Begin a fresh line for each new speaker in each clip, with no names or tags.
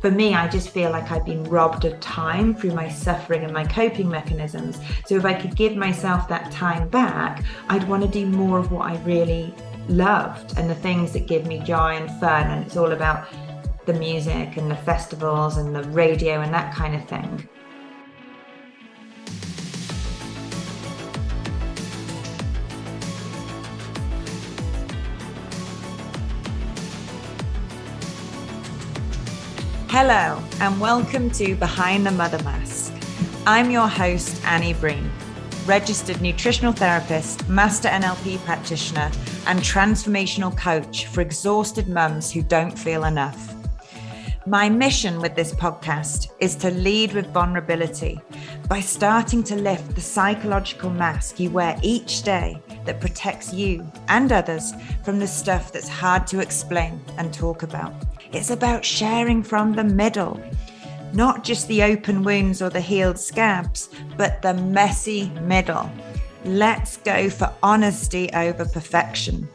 for me, I just feel like I've been robbed of time through my suffering and my coping mechanisms. So if I could give myself that time back, I'd want to do more of what I really loved and the things that give me joy and fun. And it's all about the music and the festivals and the radio and that kind of thing. Hello, and welcome to Behind the Mother Mask. I'm your host, Annie Breen, registered nutritional therapist, master NLP practitioner, and transformational coach for exhausted mums who don't feel enough. My mission with this podcast is to lead with vulnerability by starting to lift the psychological mask you wear each day that protects you and others from the stuff that's hard to explain and talk about. It's about sharing from the middle, not just the open wounds or the healed scabs, but the messy middle. Let's go for honesty over perfection.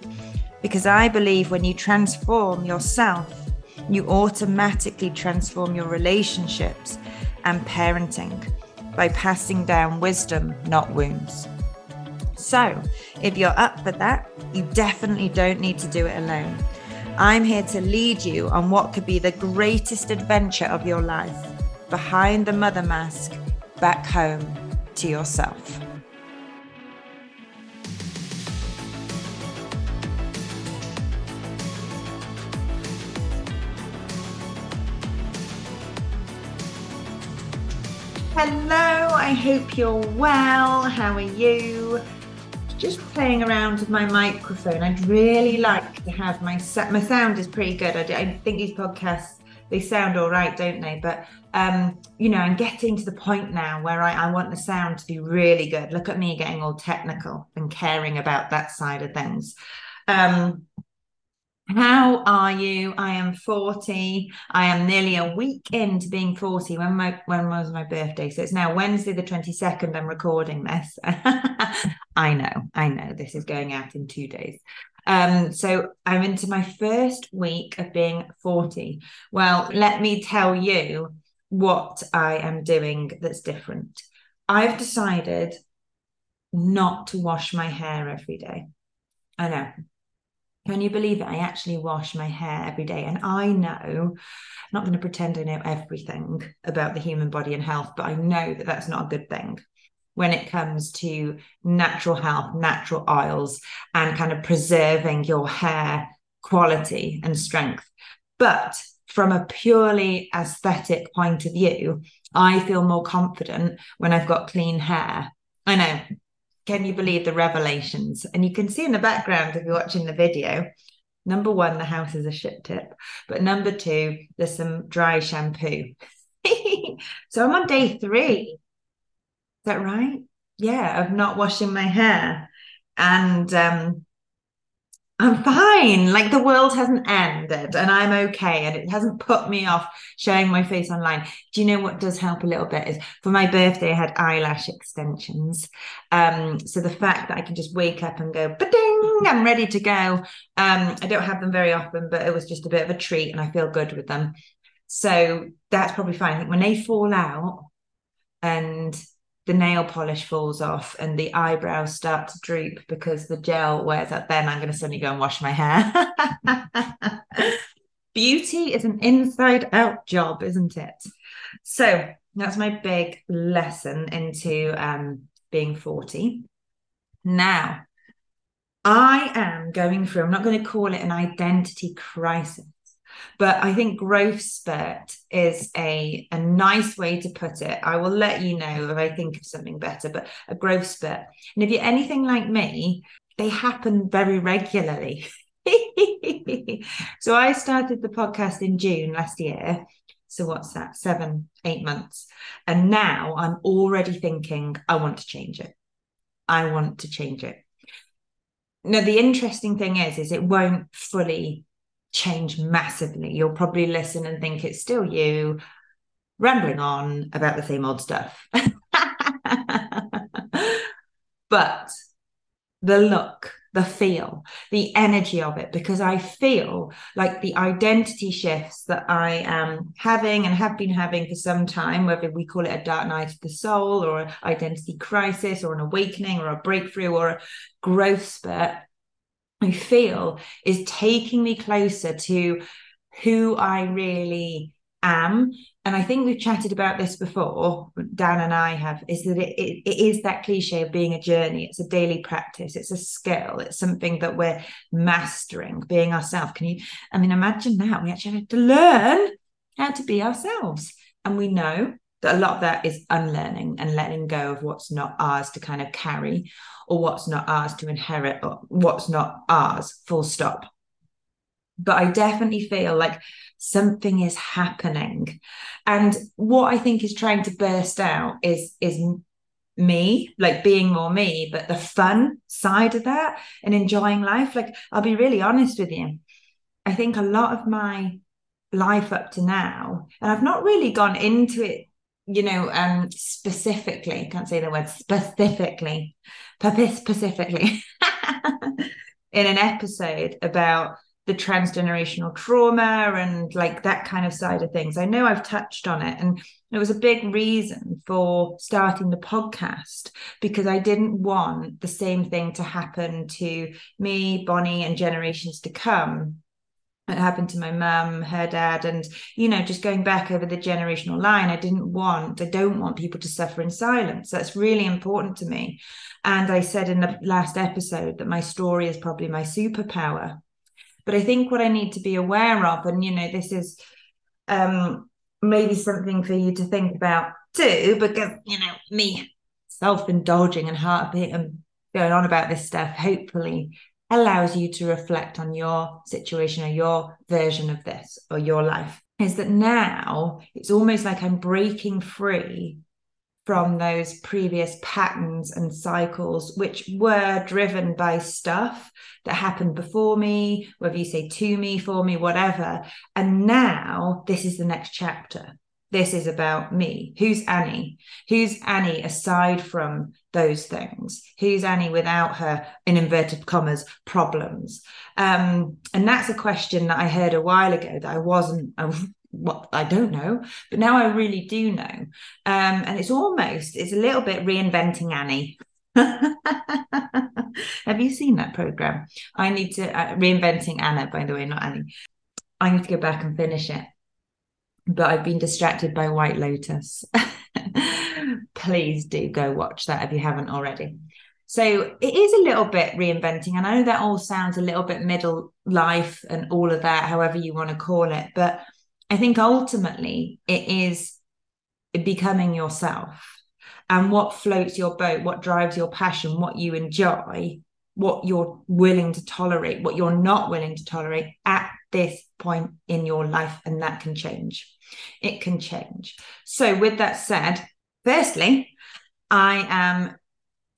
Because I believe when you transform yourself, you automatically transform your relationships and parenting by passing down wisdom, not wounds. So, if you're up for that, you definitely don't need to do it alone. I'm here to lead you on what could be the greatest adventure of your life behind the mother mask, back home to yourself. Hello, I hope you're well. How are you? Just playing around with my microphone. I'd really like to have my my sound is pretty good. I, do, I think these podcasts they sound all right, don't they? But um, you know, I'm getting to the point now where I, I want the sound to be really good. Look at me getting all technical and caring about that side of things. Um, how are you? I am 40. I am nearly a week into being 40. When my when was my birthday? So it's now Wednesday the 22nd. I'm recording this. I know, I know this is going out in two days. Um, so I'm into my first week of being 40. Well, let me tell you what I am doing that's different. I've decided not to wash my hair every day. I know can you believe it? I actually wash my hair every day. And I know, I'm not going to pretend I know everything about the human body and health, but I know that that's not a good thing when it comes to natural health, natural oils, and kind of preserving your hair quality and strength. But from a purely aesthetic point of view, I feel more confident when I've got clean hair. I know can you believe the revelations? And you can see in the background if you're watching the video. Number one, the house is a shit tip. But number two, there's some dry shampoo. so I'm on day three. Is that right? Yeah, of not washing my hair. And um, I'm fine. Like the world hasn't ended and I'm okay. And it hasn't put me off showing my face online. Do you know what does help a little bit is for my birthday, I had eyelash extensions. Um, so the fact that I can just wake up and go, ding, I'm ready to go. Um, I don't have them very often, but it was just a bit of a treat and I feel good with them. So that's probably fine. When they fall out and the nail polish falls off and the eyebrows start to droop because the gel wears out, then I'm going to suddenly go and wash my hair. Beauty is an inside out job, isn't it? So that's my big lesson into um, being 40. Now, I am going through, I'm not going to call it an identity crisis but I think growth spurt is a, a nice way to put it. I will let you know if I think of something better, but a growth spurt. And if you're anything like me, they happen very regularly. so I started the podcast in June last year. So what's that? Seven, eight months. And now I'm already thinking, I want to change it. I want to change it. Now, the interesting thing is, is it won't fully change massively. You'll probably listen and think it's still you rambling on about the same old stuff. but the look, the feel, the energy of it, because I feel like the identity shifts that I am having and have been having for some time, whether we call it a dark night of the soul or an identity crisis or an awakening or a breakthrough or a growth spurt, I feel is taking me closer to who I really am and I think we've chatted about this before, Dan and I have, is that it, it, it is that cliche of being a journey. It's a daily practice, it's a skill, it's something that we're mastering, being ourselves. Can you, I mean, imagine that we actually have to learn how to be ourselves. And we know a lot of that is unlearning and letting go of what's not ours to kind of carry or what's not ours to inherit or what's not ours, full stop. But I definitely feel like something is happening. And what i think is trying to burst out is is me like being more me but the fun side of that and enjoying life. Like i'll be really honest with you. I think a lot of my life up to now and i've not really gone into it you know um specifically can't say the word specifically specifically in an episode about the transgenerational trauma and like that kind of side of things. I know I've touched on it, and it was a big reason for starting the podcast because I didn't want the same thing to happen to me, Bonnie, and generations to come. It happened to my mum, her dad, and you know, just going back over the generational line. I didn't want, I don't want people to suffer in silence. That's really important to me. And I said in the last episode that my story is probably my superpower but I think what I need to be aware of, and you know, this is um, maybe something for you to think about too, because you know, me self-indulging and heart and going on about this stuff, hopefully allows you to reflect on your situation or your version of this or your life. Is that now it's almost like I'm breaking free from those previous patterns and cycles, which were driven by stuff that happened before me, whether you say to me, for me, whatever. And now this is the next chapter. This is about me. Who's Annie? Who's Annie aside from those things? Who's Annie without her, in inverted commas, problems? Um, and that's a question that I heard a while ago that I wasn't, I what I don't know, but now I really do know. Um, and it's almost, it's a little bit reinventing Annie. Have you seen that program? I need to uh, reinventing Anna, by the way, not Annie. I need to go back and finish it, but I've been distracted by White Lotus. Please do go watch that if you haven't already. So it is a little bit reinventing. And I know that all sounds a little bit middle life and all of that, however you want to call it, but I think ultimately it is becoming yourself and what floats your boat, what drives your passion, what you enjoy, what you're willing to tolerate, what you're not willing to tolerate at this point in your life. And that can change. It can change. So, with that said, firstly, I am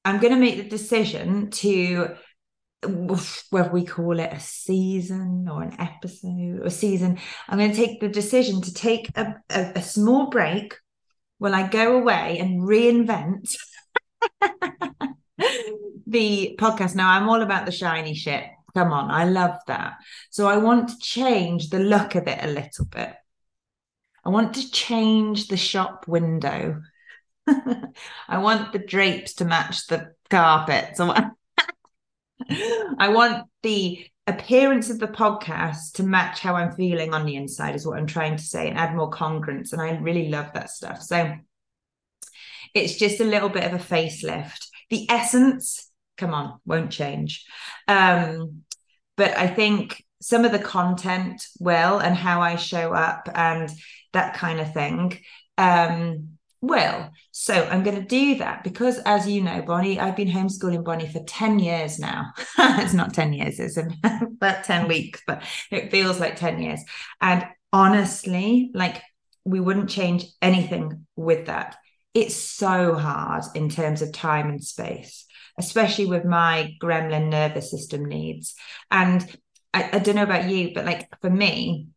I'm going to make the decision to whether we call it a season or an episode or season, I'm going to take the decision to take a, a, a small break when I go away and reinvent the podcast. Now, I'm all about the shiny shit. Come on, I love that. So I want to change the look of it a little bit. I want to change the shop window. I want the drapes to match the carpets. I want the appearance of the podcast to match how I'm feeling on the inside, is what I'm trying to say, and add more congruence. And I really love that stuff. So it's just a little bit of a facelift. The essence, come on, won't change. Um, but I think some of the content will and how I show up and that kind of thing. Um, will. So I'm going to do that because, as you know, Bonnie, I've been homeschooling Bonnie for 10 years now. it's not 10 years, it's about 10 weeks, but it feels like 10 years. And honestly, like we wouldn't change anything with that. It's so hard in terms of time and space, especially with my gremlin nervous system needs. And I, I don't know about you, but like for me,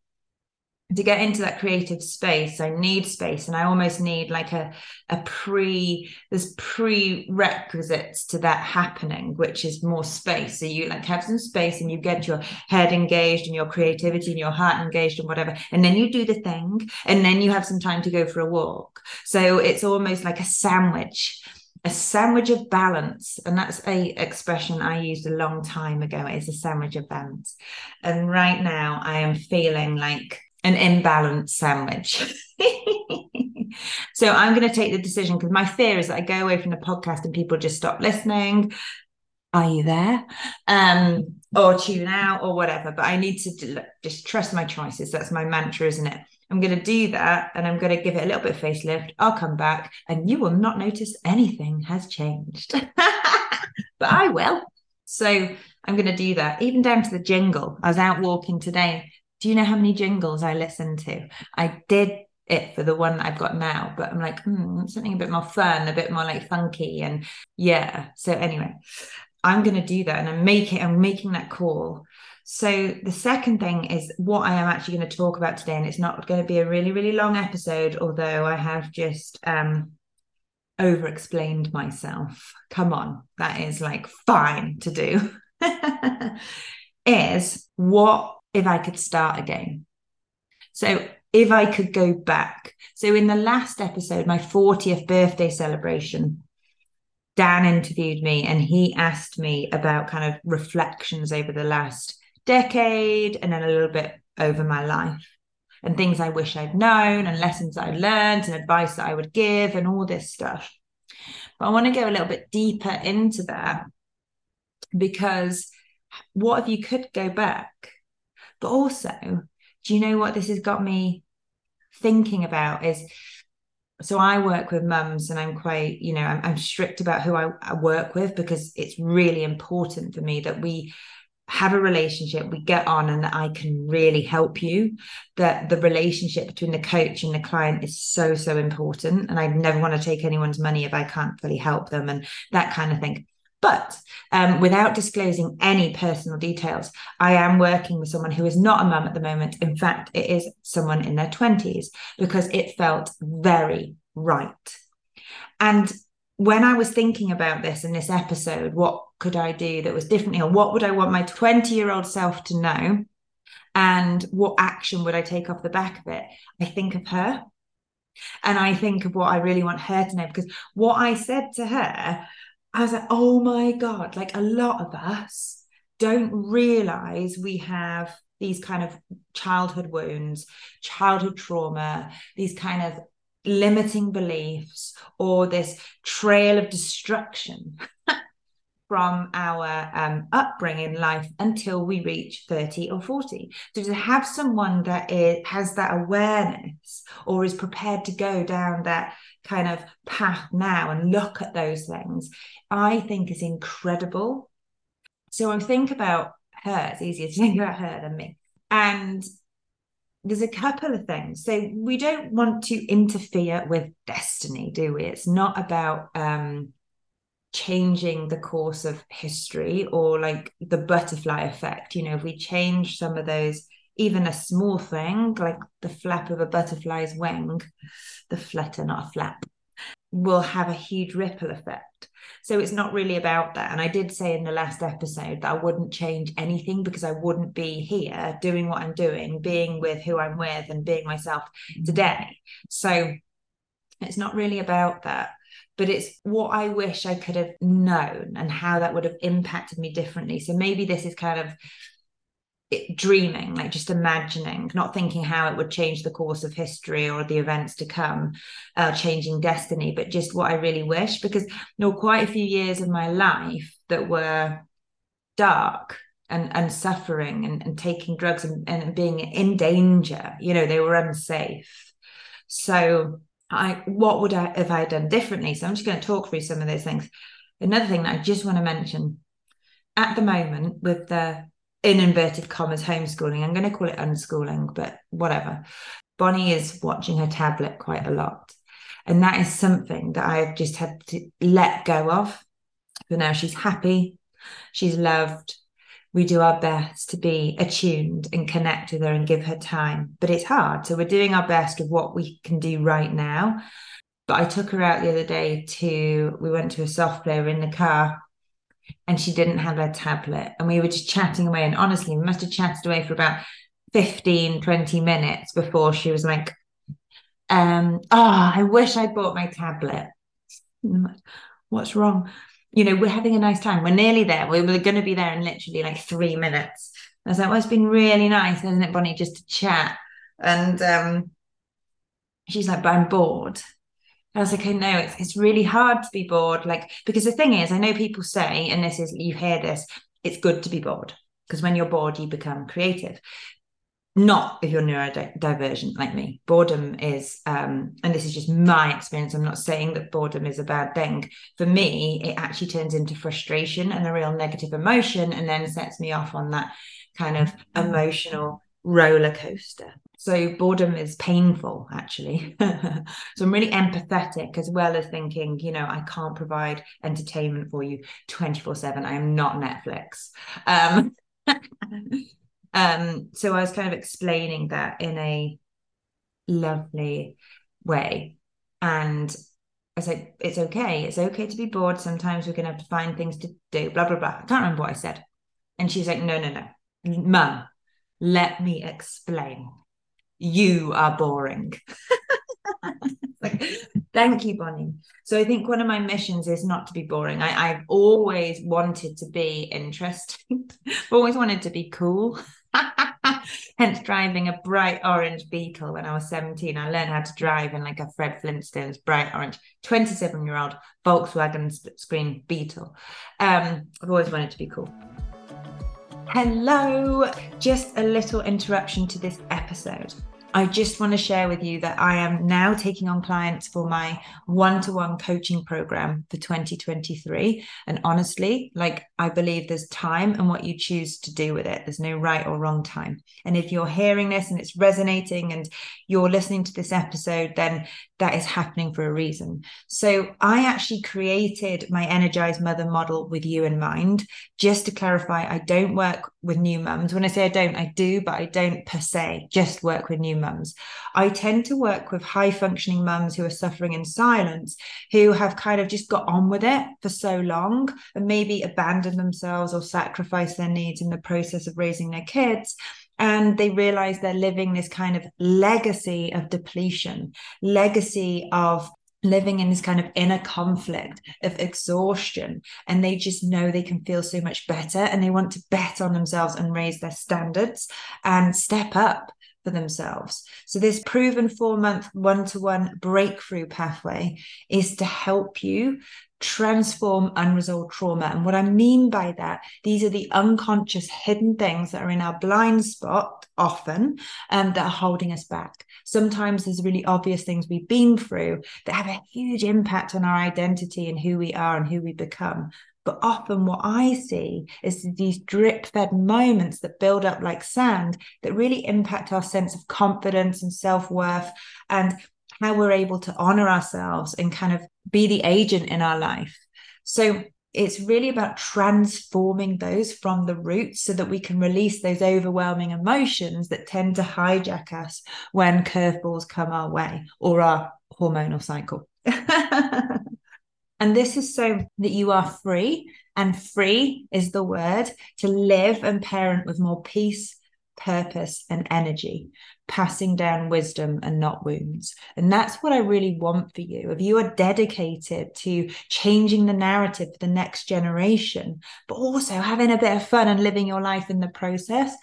to get into that creative space i need space and i almost need like a a pre there's prerequisites to that happening which is more space. So you like have some space and you get your head engaged and your creativity and your heart engaged and whatever and then you do the thing and then you have some time to go for a walk. So it's almost like a sandwich a sandwich of balance and that's a expression i used a long time ago it's a sandwich of balance and right now i am feeling like an imbalanced sandwich. so I'm going to take the decision because my fear is that I go away from the podcast and people just stop listening. Are you there? Um, or tune out or whatever. But I need to just trust my choices. That's my mantra, isn't it? I'm going to do that and I'm going to give it a little bit of facelift. I'll come back and you will not notice anything has changed. but I will. So I'm going to do that, even down to the jingle. I was out walking today do you know how many jingles I listened to? I did it for the one I've got now, but I'm like, hmm, something a bit more fun, a bit more like funky. And yeah. So anyway, I'm gonna do that and I'm making I'm making that call. So the second thing is what I am actually going to talk about today, and it's not going to be a really, really long episode, although I have just um over explained myself. Come on, that is like fine to do. is what if I could start again. So if I could go back. So in the last episode, my 40th birthday celebration, Dan interviewed me and he asked me about kind of reflections over the last decade and then a little bit over my life and things I wish I'd known and lessons I learned and advice that I would give and all this stuff. But I want to go a little bit deeper into that because what if you could go back? But also, do you know what this has got me thinking about is so I work with mums and I'm quite, you know, I'm, I'm strict about who I, I, work with because it's really important for me that we have a relationship, we get on, and I can really help you. That the relationship between the coach and the client is so, so important. And I never want to take anyone's money if I can't fully help them and that kind of thing. But um, without disclosing any personal details, I am working with someone who is not a mum at the moment. In fact, it is someone in their 20s because it felt very right. And when I was thinking about this in this episode, what could I do that was differently, or what would I want my 20 year old self to know? And what action would I take off the back of it? I think of her. And I think of what I really want her to know because what I said to her I was like, oh my God, like a lot of us don't realize we have these kind of childhood wounds, childhood trauma, these kind of limiting beliefs, or this trail of destruction from our um, upbringing life until we reach 30 or 40. So to have someone that is, has that awareness or is prepared to go down that kind of path now and look at those things, I think is incredible. So I think about her, it's easier to think about her than me. And there's a couple of things. So we don't want to interfere with destiny, do we? It's not about um changing the course of history or like the butterfly effect you know if we change some of those even a small thing like the flap of a butterfly's wing the flutter not a flap will have a huge ripple effect so it's not really about that. And i did say in the last episode that i wouldn't change anything because i wouldn't be here doing what i'm doing being with who i'm with and being myself mm-hmm. today. So it's not really about that. But it's what I wish I could have known and how that would have impacted me differently. So maybe this is kind of it, dreaming, like just imagining, not thinking how it would change the course of history or the events to come, uh, changing destiny, but just what I really wish. Because you know, quite a few years of my life that were dark and, and suffering and, and taking drugs and, and being in danger, you know, they were unsafe. So I what would I have I done differently? So I'm just going to talk through some of those things. Another thing that I just want to mention at the moment with the in inverted commas homeschooling, I'm going to call it unschooling, but whatever. Bonnie is watching her tablet quite a lot. And that is something that I've just had to let go of. But now she's happy, she's loved, we do our best to be attuned and connect with her and give her time. But it's hard. So we're doing our best with what we can do right now. But I took her out the other day to, we went to a soft player in the car and she didn't have her tablet. And we were just chatting away. And honestly, we must have chatted away for about 15, 20 minutes before she was like, um, oh, I wish I bought my tablet. What's wrong? You know, we're having a nice time. We're nearly there. We are going to be there in literally like three minutes. I was like, well, it's been really nice, isn't it, Bonnie, just to chat? And um, she's like, but I'm bored. I was like, I know it's it's really hard to be bored. Like, because the thing is, I know people say, and this is you hear this, it's good to be bored. Because when you're bored, you become creative. Not if you're neurodivergent like me. Boredom is, um, and this is just my experience. I'm not saying that boredom is a bad thing. For me, it actually turns into frustration and a real negative emotion, and then sets me off on that kind of mm-hmm. emotional roller coaster. So boredom is painful, actually. so I'm really empathetic as well as thinking, you know, I can't provide entertainment for you 24 7. I am not Netflix. Um, um, so I was kind of explaining that in a lovely way. And I said, it's okay. It's okay to be bored. Sometimes we're going to have to find things to do, blah, blah, blah. I can't remember what I said. And she's like, no, no, no. Mum, let me explain you are boring. thank you, Bonnie. So I think one of my missions is not to be boring. I, I've always wanted to be interesting, I've always wanted to be cool. Hence driving a bright orange Beetle when I was 17. I learned how to drive in like a Fred Flintstone's bright orange 27 year old Volkswagen screen Beetle. Um, I've always wanted to be cool. Hello, just a little interruption to this episode. I just want to share with you that I am now taking on clients for my one to one coaching program for 2023. And honestly, like I believe there's time and what you choose to do with it. There's no right or wrong time. And if you're hearing this and it's resonating and you're listening to this episode, then that is happening for a reason. So I actually created my energized mother model with you in mind. Just to clarify, I don't work with new mums. When I say I don't, I do, but I don't per se just work with new mums. I tend to work with high functioning mums who are suffering in silence, who have kind of just got on with it for so long and maybe abandoned themselves or sacrificed their needs in the process of raising their kids and they realize they're living this kind of legacy of depletion, legacy of living in this kind of inner conflict of exhaustion and they just know they can feel so much better and they want to bet on themselves and raise their standards and step up for themselves. So, this proven four month one to one breakthrough pathway is to help you transform unresolved trauma. And what I mean by that, these are the unconscious hidden things that are in our blind spot often um, that are holding us back. Sometimes there's really obvious things we've been through that have a huge impact on our identity and who we are and who we become. But often, what I see is these drip fed moments that build up like sand that really impact our sense of confidence and self worth and how we're able to honor ourselves and kind of be the agent in our life. So it's really about transforming those from the roots so that we can release those overwhelming emotions that tend to hijack us when curveballs come our way or our hormonal cycle. and this is so that you are free, and free is the word to live and parent with more peace, purpose, and energy passing down wisdom and not wounds. And that's what I really want for you. If you are dedicated to changing the narrative for the next generation, but also having a bit of fun and living your life in the process,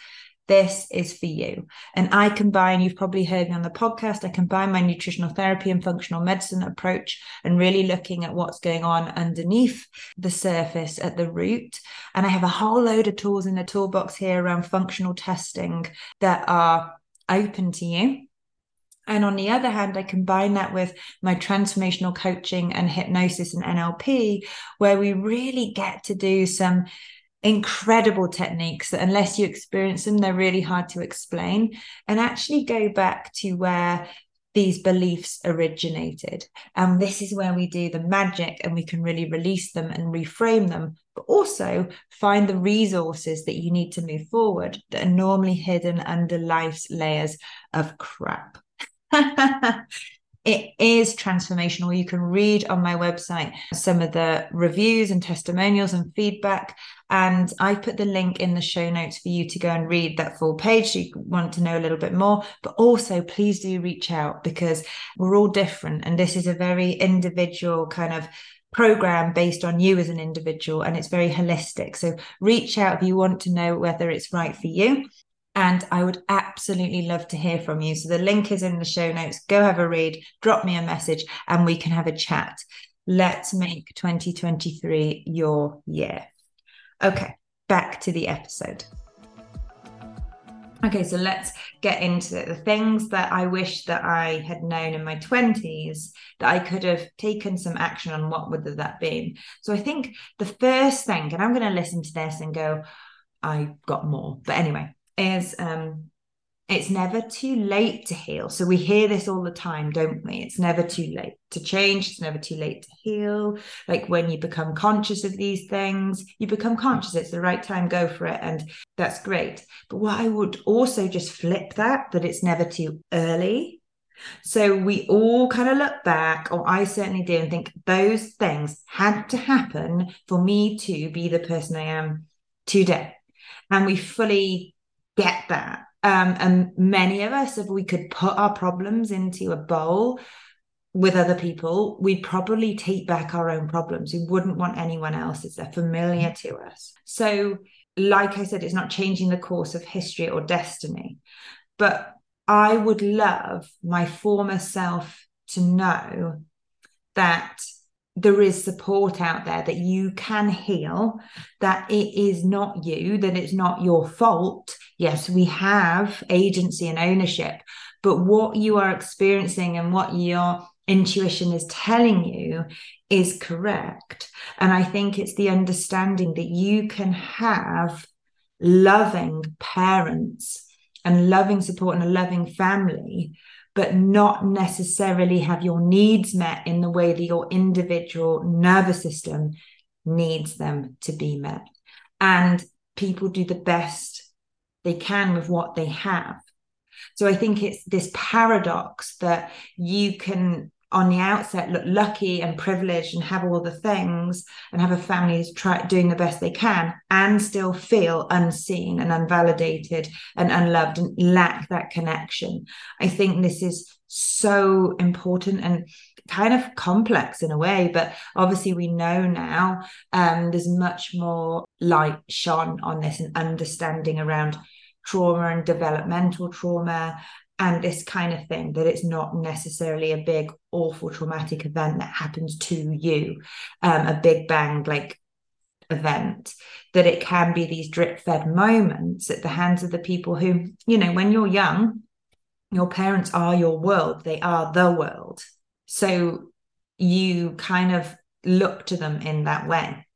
this is for you. And I combine, you've probably heard me on the podcast, I combine my nutritional therapy and functional medicine approach and really looking at what's going on underneath the surface at the root. And I have a whole load of tools in the toolbox here around functional testing that are open to you. And on the other hand, I combine that with my transformational coaching and hypnosis and NLP, where we really get to do some incredible techniques that, unless you experience them, they're really hard to explain. And actually go back to where these beliefs originated. And this is where we do the magic and we can really release them and reframe them, but also find the resources that you need to move forward that are normally hidden under life's layers of crap. it is transformational. You can read on my website some of the reviews and testimonials and feedback. And I put the link in the show notes for you to go and read that full page. You want to know a little bit more, but also please do reach out because we're all different. And this is a very individual kind of program based on you as an individual and it's very holistic. So reach out if you want to know whether it's right for you. And I would absolutely love to hear from you. So the link is in the show notes. Go have a read, drop me a message, and we can have a chat. Let's make 2023 your year. Okay, back to the episode. Okay, so let's get into it. The things that I wish that I had known in my 20s that I could have taken some action on, what would that have been? So I think the first thing, and I'm going to listen to this and go, I got more. But anyway, is um, it's never too late to heal. So we hear this all the time, don't we? It's never too late to change. It's never too late to heal. Like when you become conscious of these things, you become conscious. It's the right time, go for it. And that's great. But what I would also just flip that, that it's never too early. So we all kind of look back, or I certainly do, and think those things had to happen for me to be the person I am today. And we fully get that. Um, and many of us, if we could put our problems into a bowl with other people, we'd probably take back our own problems. We wouldn't want anyone else's. They're familiar to us. So, like I said, it's not changing the course of history or destiny. But I would love my former self to know that there is support out there that you can heal, that it is not you, that it's not your fault. Yes, we have agency and ownership, but what you are experiencing and what your intuition is telling you is correct. And I think it's the understanding that you can have loving parents and loving support and a loving family but not necessarily have your needs met in the way that your individual nervous system needs them to be met. And people do the best they can with what they have. So I think it's this paradox that you can on the outset look lucky and privileged and have all the things and have a family who's try, doing the best they can and still feel unseen and unvalidated and unloved and lack that connection. I think this is so important and kind of complex in a way, but obviously we know now um, there's much more light shone on this and understanding around trauma and developmental trauma and this kind of thing that it's not necessarily a big awful traumatic event that happens to you um, a big bang like event that it can be these drip fed moments at the hands of the people who you know when you're young your parents are your world they are the world so you kind of look to them in that way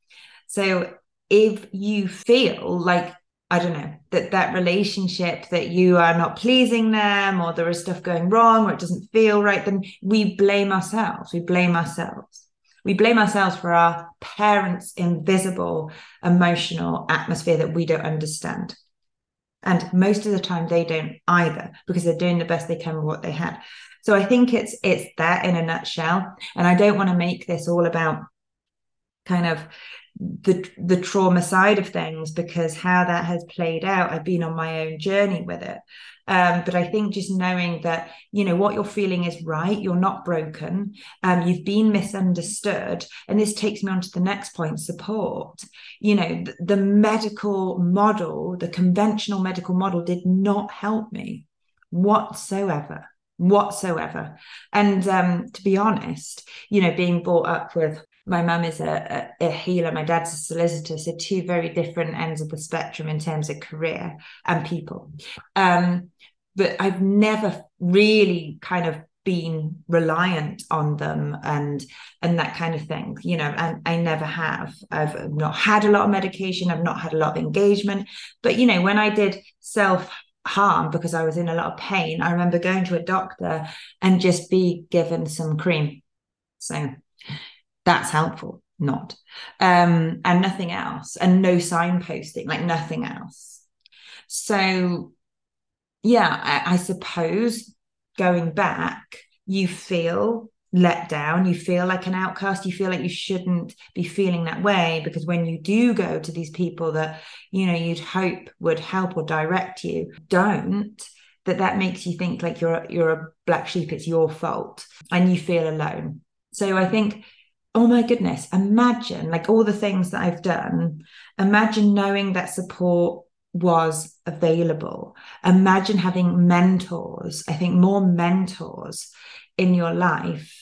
so if you feel like I don't know, that that relationship that you are not pleasing them or there is stuff going wrong or it doesn't feel right, then we blame ourselves. We blame ourselves. We blame ourselves for our parents' invisible emotional atmosphere that we don't understand. And most of the time they don't either because they're doing the best they can with what they had. So I think it's it's that in a nutshell. And I don't want to make this all about kind of the the trauma side of things because how that has played out i've been on my own journey with it. Um, but i think just knowing that you know what you're feeling is right you're not broken um, you've been misunderstood and this takes me on to the next point support. You know the, the medical model the conventional medical model did not help me whatsoever whatsoever. And um, to be honest you know being brought up with my mum is a, a, a, healer, my dad's a solicitor, so two very different ends of the spectrum in terms of career and people. Um, but I've never really kind of been reliant on them and and that kind of thing you know and I never have. I've not had a lot of medication I've not had a lot of engagement. But you know when I did self harm because I was in a lot of pain, I remember going to a doctor and just be given some cream. So that's helpful, not. Um, and nothing else, and no signposting, like nothing else. So, yeah, I, I suppose going back, you feel let down. You feel like an outcast. You feel like you shouldn't be feeling that way because when you do go to these people that you know you'd hope would help or direct you don't. That that makes you think like you're you're a black sheep. It's your fault. And you feel alone. So i think oh my goodness imagine like all the things that i've done imagine knowing that support was available. Imagine having mentors i think more mentors in your life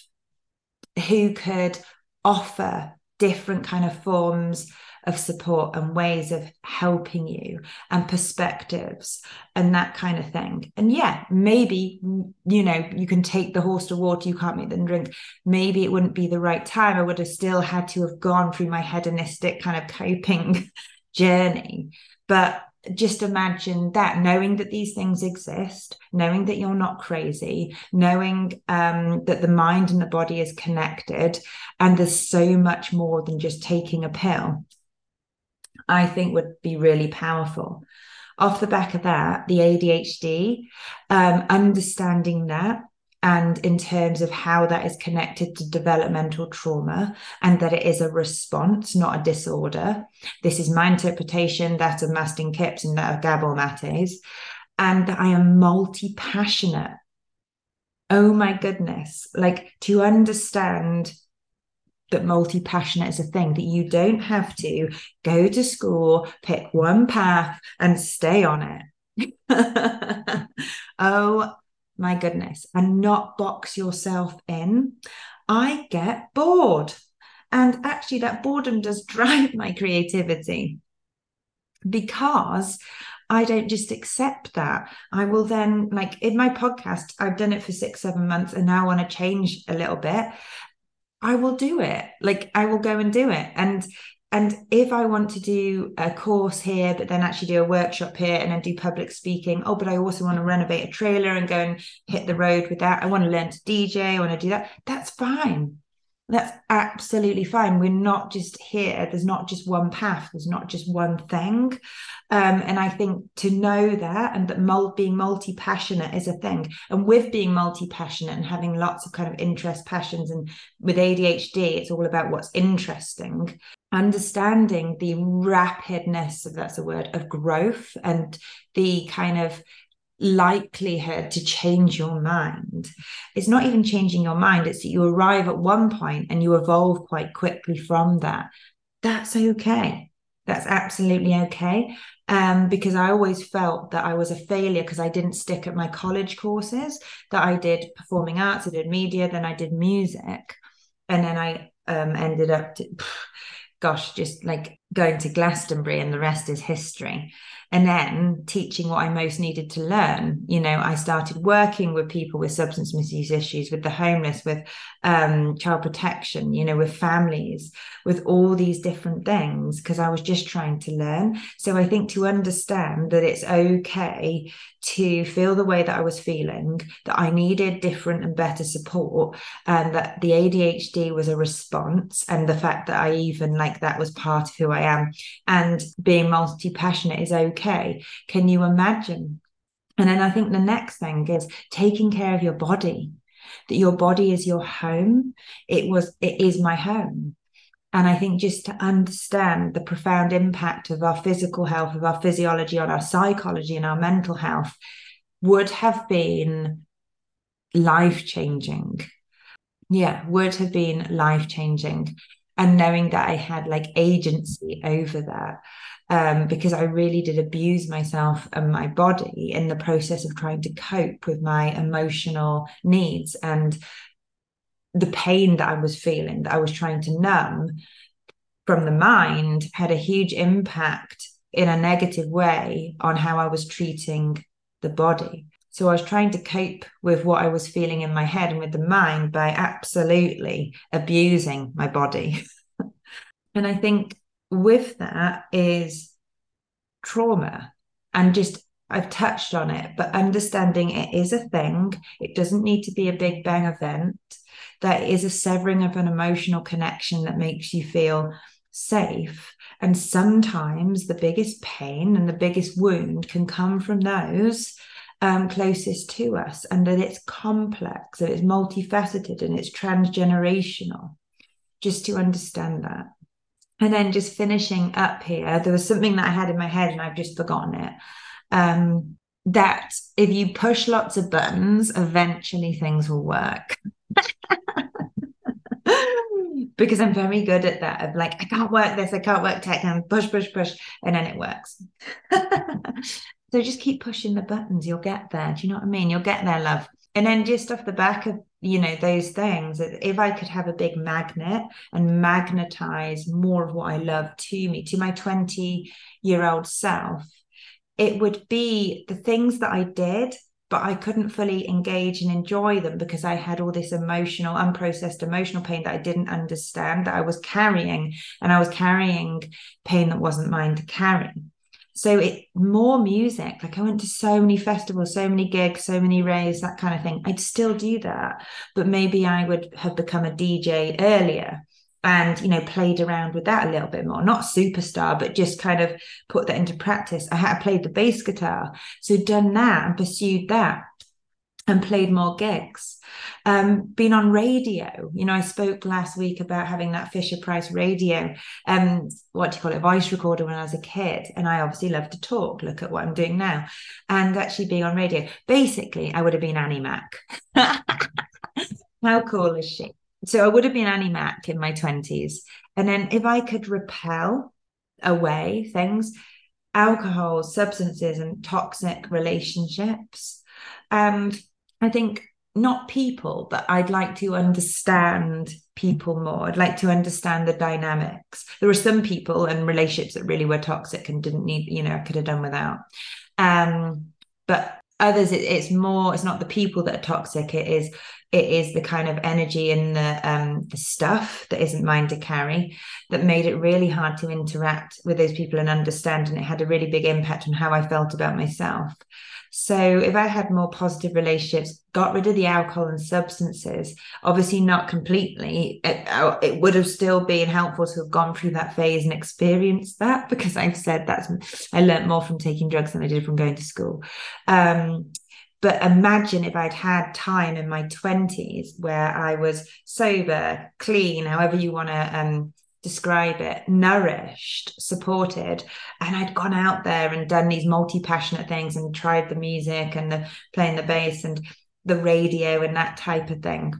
who could offer different kind of forms of support and ways of helping you and perspectives and that kind of thing. And yeah, maybe, you know, you can take the horse to water, you can't make them drink. Maybe it wouldn't be the right time. I would have still had to have gone through my hedonistic kind of coping journey. But just imagine that knowing that these things exist knowing that you're not crazy knowing um, that the mind and the body is connected and there's so much more than just taking a pill i think would be really powerful. Off the back of that the adhd um, understanding that and in terms of how that is connected to developmental trauma and that it is a response, not a disorder. This is my interpretation, that of Mastin Kipp's and that of Gabor Maté's, and that I am multi passionate. Oh my goodness, like to understand that multi passionate is a thing, that you don't have to go to school, pick one path, and stay on it. oh my goodness, and not box yourself in, I get bored. And actually, that boredom does drive my creativity because I don't just accept that. I will then, like in my podcast, I've done it for six, seven months, and now I want to change a little bit. I will do it. Like I will go and do it. And and if I want to do a course here, but then actually do a workshop here and then do public speaking, oh, but I also want to renovate a trailer and go and hit the road with that. I want to learn to DJ, I want to do that. That's fine. That's absolutely fine. We're not just here. There's not just one path. There's not just one thing. Um, and I think to know that and that mul- being multi passionate is a thing. And with being multi passionate and having lots of kind of interest, passions, and with ADHD, it's all about what's interesting understanding the rapidness, if that's a word, of growth and the kind of likelihood to change your mind. It's not even changing your mind, it's that you arrive at one point and you evolve quite quickly from that. That's okay. That's absolutely okay. Um, because I always felt that I was a failure because I didn't stick at my college courses, that I did performing arts, I did media, then I did music. And then I um, ended up to, gosh, just like going to Glastonbury and the rest is history. And then teaching what I most needed to learn. You know, I started working with people with substance misuse issues, with the homeless, with um, child protection, you know, with families, with all these different things, because I was just trying to learn. So I think to understand that it's okay to feel the way that I was feeling, that I needed different and better support, and that the ADHD was a response, and the fact that I even like that was part of who I am, and being multi passionate is okay. Can you imagine? And then I think the next thing is taking care of your body, that your body is your home. It was, it is my home. And I think just to understand the profound impact of our physical health, of our physiology on our psychology and our mental health would have been life changing. Yeah, would have been life changing. And knowing that I had like agency over that. Um, because I really did abuse myself and my body in the process of trying to cope with my emotional needs and the pain that I was feeling, that I was trying to numb from the mind, had a huge impact in a negative way on how I was treating the body. So I was trying to cope with what I was feeling in my head and with the mind by absolutely abusing my body. and I think with that is trauma and just I've touched on it, but understanding it is a thing. It doesn't need to be a big bang event. There is a severing of an emotional connection that makes you feel safe. And sometimes the biggest pain and the biggest wound can come from those um, closest to us, and that it's complex, and it's multifaceted, and it's transgenerational. Just to understand that. And then just finishing up here, there was something that I had in my head and I've just forgotten it. Um, that if you push lots of buttons, eventually things will work. because I'm very good at that of like, I can't work this, I can't work tech, and push, push, push, and then it works. so just keep pushing the buttons, you'll get there. Do you know what I mean? You'll get there, love. And then just off the back of you know those things if i could have a big magnet and magnetize more of what i love to me to my 20 year old self it would be the things that i did but i couldn't fully engage and enjoy them because i had all this emotional unprocessed emotional pain that i didn't understand that i was carrying and i was carrying pain that wasn't mine to carry so it more music like i went to so many festivals so many gigs so many raves that kind of thing. I'd still do that but maybe i would have become a dj earlier and you know played around with that a little bit more. Not superstar but just kind of put that into practice. I had played the bass guitar so done that and pursued that and played more gigs. Um, been on radio. You know, I spoke last week about having that Fisher Price radio, um, what do you call it, voice recorder when I was a kid. And I obviously love to talk. Look at what I'm doing now. And actually being on radio. Basically, I would have been Annie Mac. How cool is she? So I would have been Annie Mac in my 20s. And then if I could repel away things, alcohol, substances, and toxic relationships, and I think not people, but I'd like to understand people more. I'd like to understand the dynamics. There were some people and relationships that really were toxic and didn't need, you know, I could have done without. Um, but others, it, it's more, it's not the people that are toxic. It is, it is the kind of energy and the um the stuff that isn't mine to carry that made it really hard to interact with those people and understand. And it had a really big impact on how I felt about myself. So if I had more positive relationships, got rid of the alcohol and substances, obviously not completely, it, uh, it would have still been helpful to have gone through that phase and experienced that because I've said that's I learned more from taking drugs than I did from going to school. Um, but imagine if I'd had time in my 20s where I was sober, clean, however you want to um, describe it nourished supported and i'd gone out there and done these multi-passionate things and tried the music and the playing the bass and the radio and that type of thing.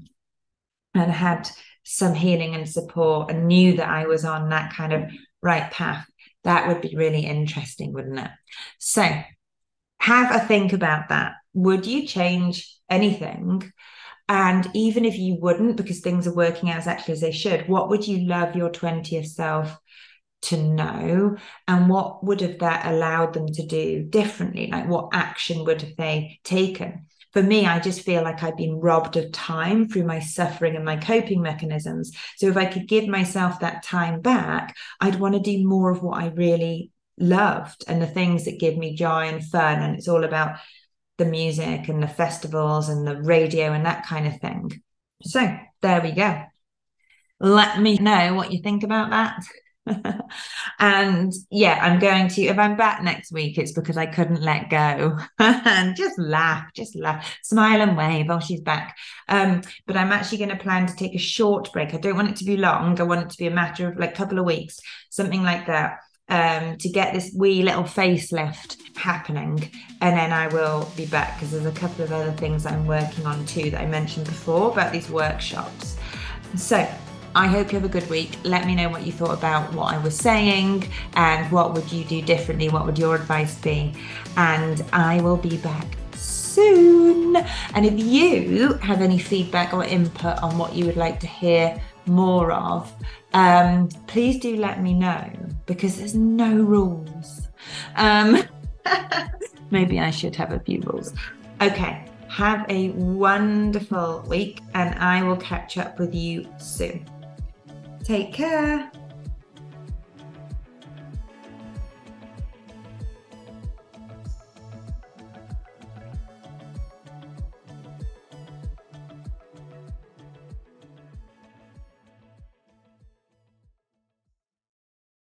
And had some healing and support and knew that i was on that kind of right path. That would be really interesting wouldn't it? So have a think about that would you change anything and even if you wouldn't, because things are working out exactly as they should, what would you love your 20th self to know? And what would have that allowed them to do differently? Like what action would have they taken? For me, I just feel like I've been robbed of time through my suffering and my coping mechanisms. So if I could give myself that time back, I'd want to do more of what I really loved and the things that give me joy and fun. And it's all about the music and the festivals and the radio and that kind of thing. So there we go. Let me know what you think about that. and yeah, I'm going to, if I'm back next week, it's because I couldn't let go and just laugh, just laugh, smile and wave. Oh, she's back. Um, but I'm actually going to plan to take a short break. I don't want it to be long. I want it to be a matter of like a couple of weeks, something like that um, to get this wee little facelift happening. And then I will be back because there's a couple of other things I'm working on too that I mentioned before about these workshops. So I hope you have a good week. Let me know what you thought about what I was saying and what would you do differently? What would your advice be? And I will be back soon. And if you have any feedback or input on what you would like to hear more of, um, please do let me know because there's no rules. Um, maybe I should have a few rules. Okay, have a wonderful week and I will catch up with you soon. Take care.